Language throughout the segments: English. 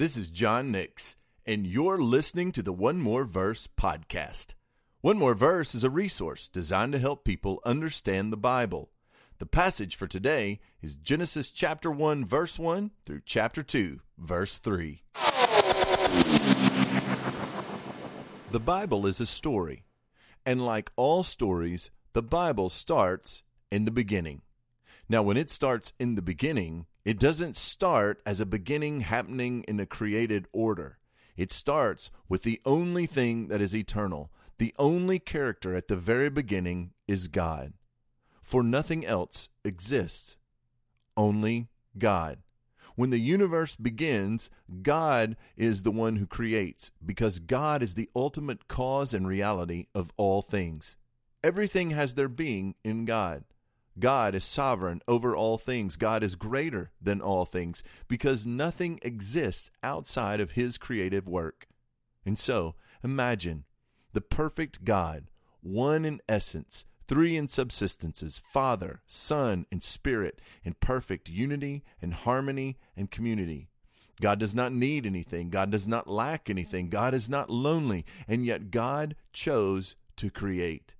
This is John Nix, and you're listening to the One More Verse podcast. One More Verse is a resource designed to help people understand the Bible. The passage for today is Genesis chapter 1, verse 1 through chapter 2, verse 3. The Bible is a story, and like all stories, the Bible starts in the beginning. Now, when it starts in the beginning, it doesn't start as a beginning happening in a created order. It starts with the only thing that is eternal. The only character at the very beginning is God. For nothing else exists, only God. When the universe begins, God is the one who creates because God is the ultimate cause and reality of all things. Everything has their being in God. God is sovereign over all things. God is greater than all things because nothing exists outside of His creative work. And so, imagine the perfect God, one in essence, three in subsistences Father, Son, and Spirit, in perfect unity and harmony and community. God does not need anything. God does not lack anything. God is not lonely. And yet, God chose to create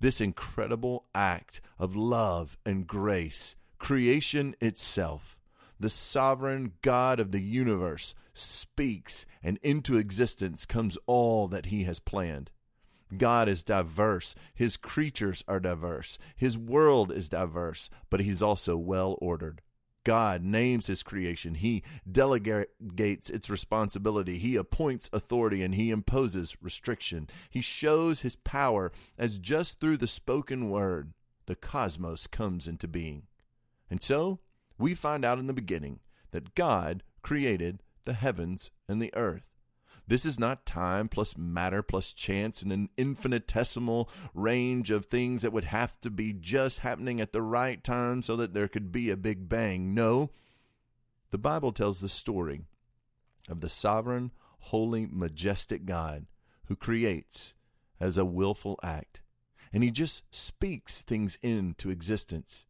this incredible act of love and grace, creation itself. The sovereign God of the universe speaks, and into existence comes all that he has planned. God is diverse. His creatures are diverse. His world is diverse, but he's also well ordered. God names his creation. He delegates its responsibility. He appoints authority and he imposes restriction. He shows his power as just through the spoken word the cosmos comes into being. And so we find out in the beginning that God created the heavens and the earth. This is not time plus matter plus chance in an infinitesimal range of things that would have to be just happening at the right time so that there could be a big bang. No. The Bible tells the story of the sovereign, holy, majestic God who creates as a willful act. And he just speaks things into existence.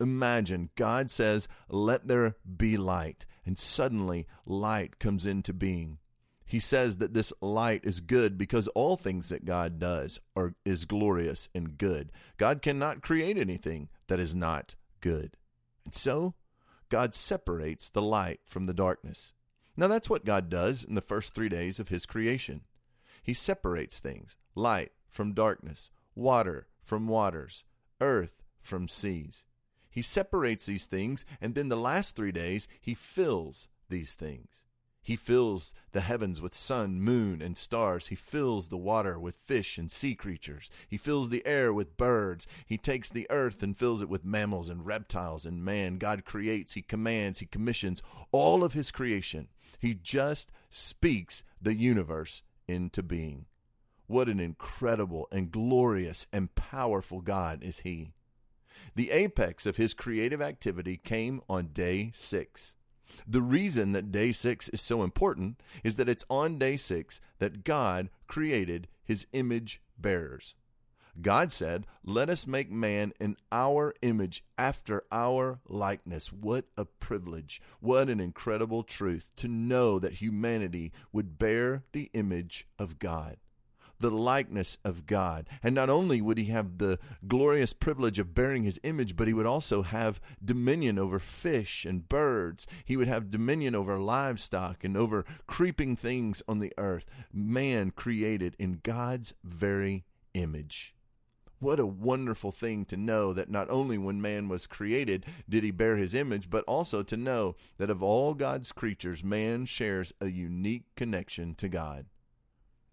Imagine God says, Let there be light. And suddenly light comes into being he says that this light is good because all things that God does are is glorious and good. God cannot create anything that is not good. And so God separates the light from the darkness. Now that's what God does in the first 3 days of his creation. He separates things, light from darkness, water from waters, earth from seas. He separates these things and then the last 3 days he fills these things. He fills the heavens with sun, moon, and stars. He fills the water with fish and sea creatures. He fills the air with birds. He takes the earth and fills it with mammals and reptiles and man. God creates, He commands, He commissions all of His creation. He just speaks the universe into being. What an incredible and glorious and powerful God is He. The apex of His creative activity came on day six. The reason that day six is so important is that it's on day six that God created his image bearers. God said, Let us make man in our image after our likeness. What a privilege. What an incredible truth to know that humanity would bear the image of God the likeness of God. And not only would he have the glorious privilege of bearing his image, but he would also have dominion over fish and birds. He would have dominion over livestock and over creeping things on the earth. Man created in God's very image. What a wonderful thing to know that not only when man was created did he bear his image, but also to know that of all God's creatures, man shares a unique connection to God.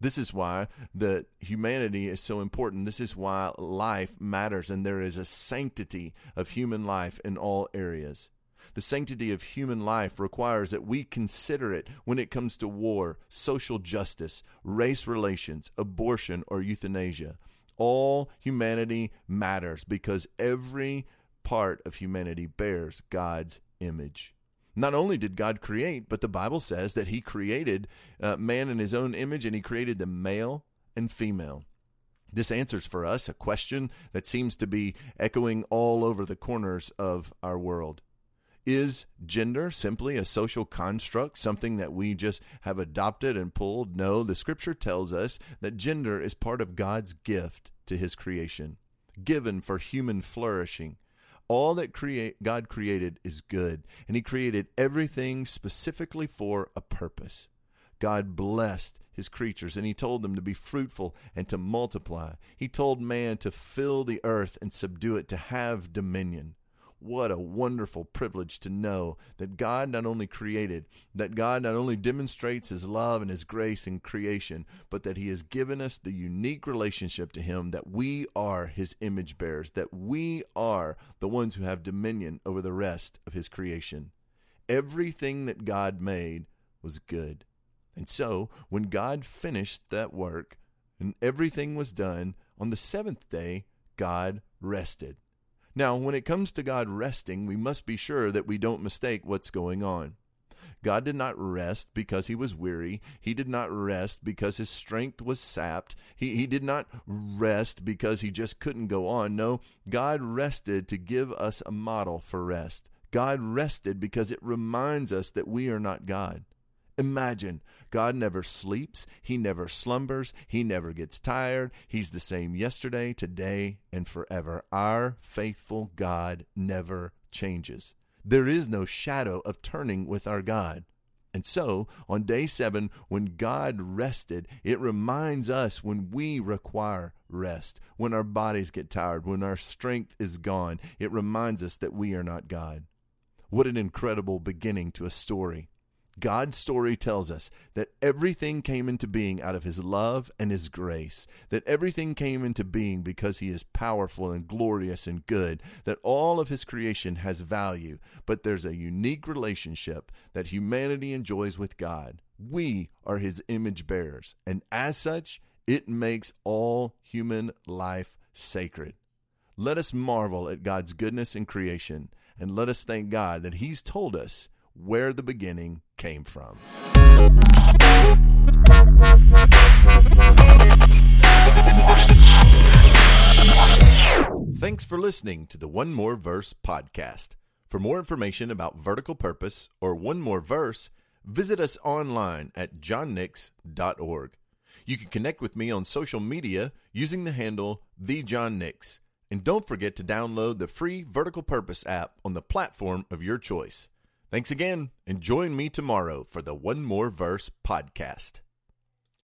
This is why the humanity is so important. This is why life matters and there is a sanctity of human life in all areas. The sanctity of human life requires that we consider it when it comes to war, social justice, race relations, abortion, or euthanasia. All humanity matters because every part of humanity bears God's image. Not only did God create, but the Bible says that He created uh, man in His own image and He created them male and female. This answers for us a question that seems to be echoing all over the corners of our world. Is gender simply a social construct, something that we just have adopted and pulled? No, the scripture tells us that gender is part of God's gift to his creation, given for human flourishing. All that create God created is good, and he created everything specifically for a purpose. God blessed his creatures, and he told them to be fruitful and to multiply. He told man to fill the earth and subdue it, to have dominion. What a wonderful privilege to know that God not only created, that God not only demonstrates his love and his grace in creation, but that he has given us the unique relationship to him that we are his image bearers, that we are the ones who have dominion over the rest of his creation. Everything that God made was good. And so, when God finished that work and everything was done, on the seventh day, God rested. Now, when it comes to God resting, we must be sure that we don't mistake what's going on. God did not rest because he was weary. He did not rest because his strength was sapped. He, he did not rest because he just couldn't go on. No, God rested to give us a model for rest. God rested because it reminds us that we are not God. Imagine God never sleeps, He never slumbers, He never gets tired. He's the same yesterday, today, and forever. Our faithful God never changes. There is no shadow of turning with our God. And so, on day seven, when God rested, it reminds us when we require rest, when our bodies get tired, when our strength is gone, it reminds us that we are not God. What an incredible beginning to a story. God's story tells us that everything came into being out of his love and his grace, that everything came into being because he is powerful and glorious and good, that all of his creation has value, but there's a unique relationship that humanity enjoys with God. We are his image bearers, and as such, it makes all human life sacred. Let us marvel at God's goodness in creation, and let us thank God that he's told us where the beginning came from. Thanks for listening to the One More Verse podcast. For more information about vertical purpose or one more verse, visit us online at johnnix.org. You can connect with me on social media using the handle TheJohnNix. And don't forget to download the free Vertical Purpose app on the platform of your choice. Thanks again, and join me tomorrow for the One More Verse podcast.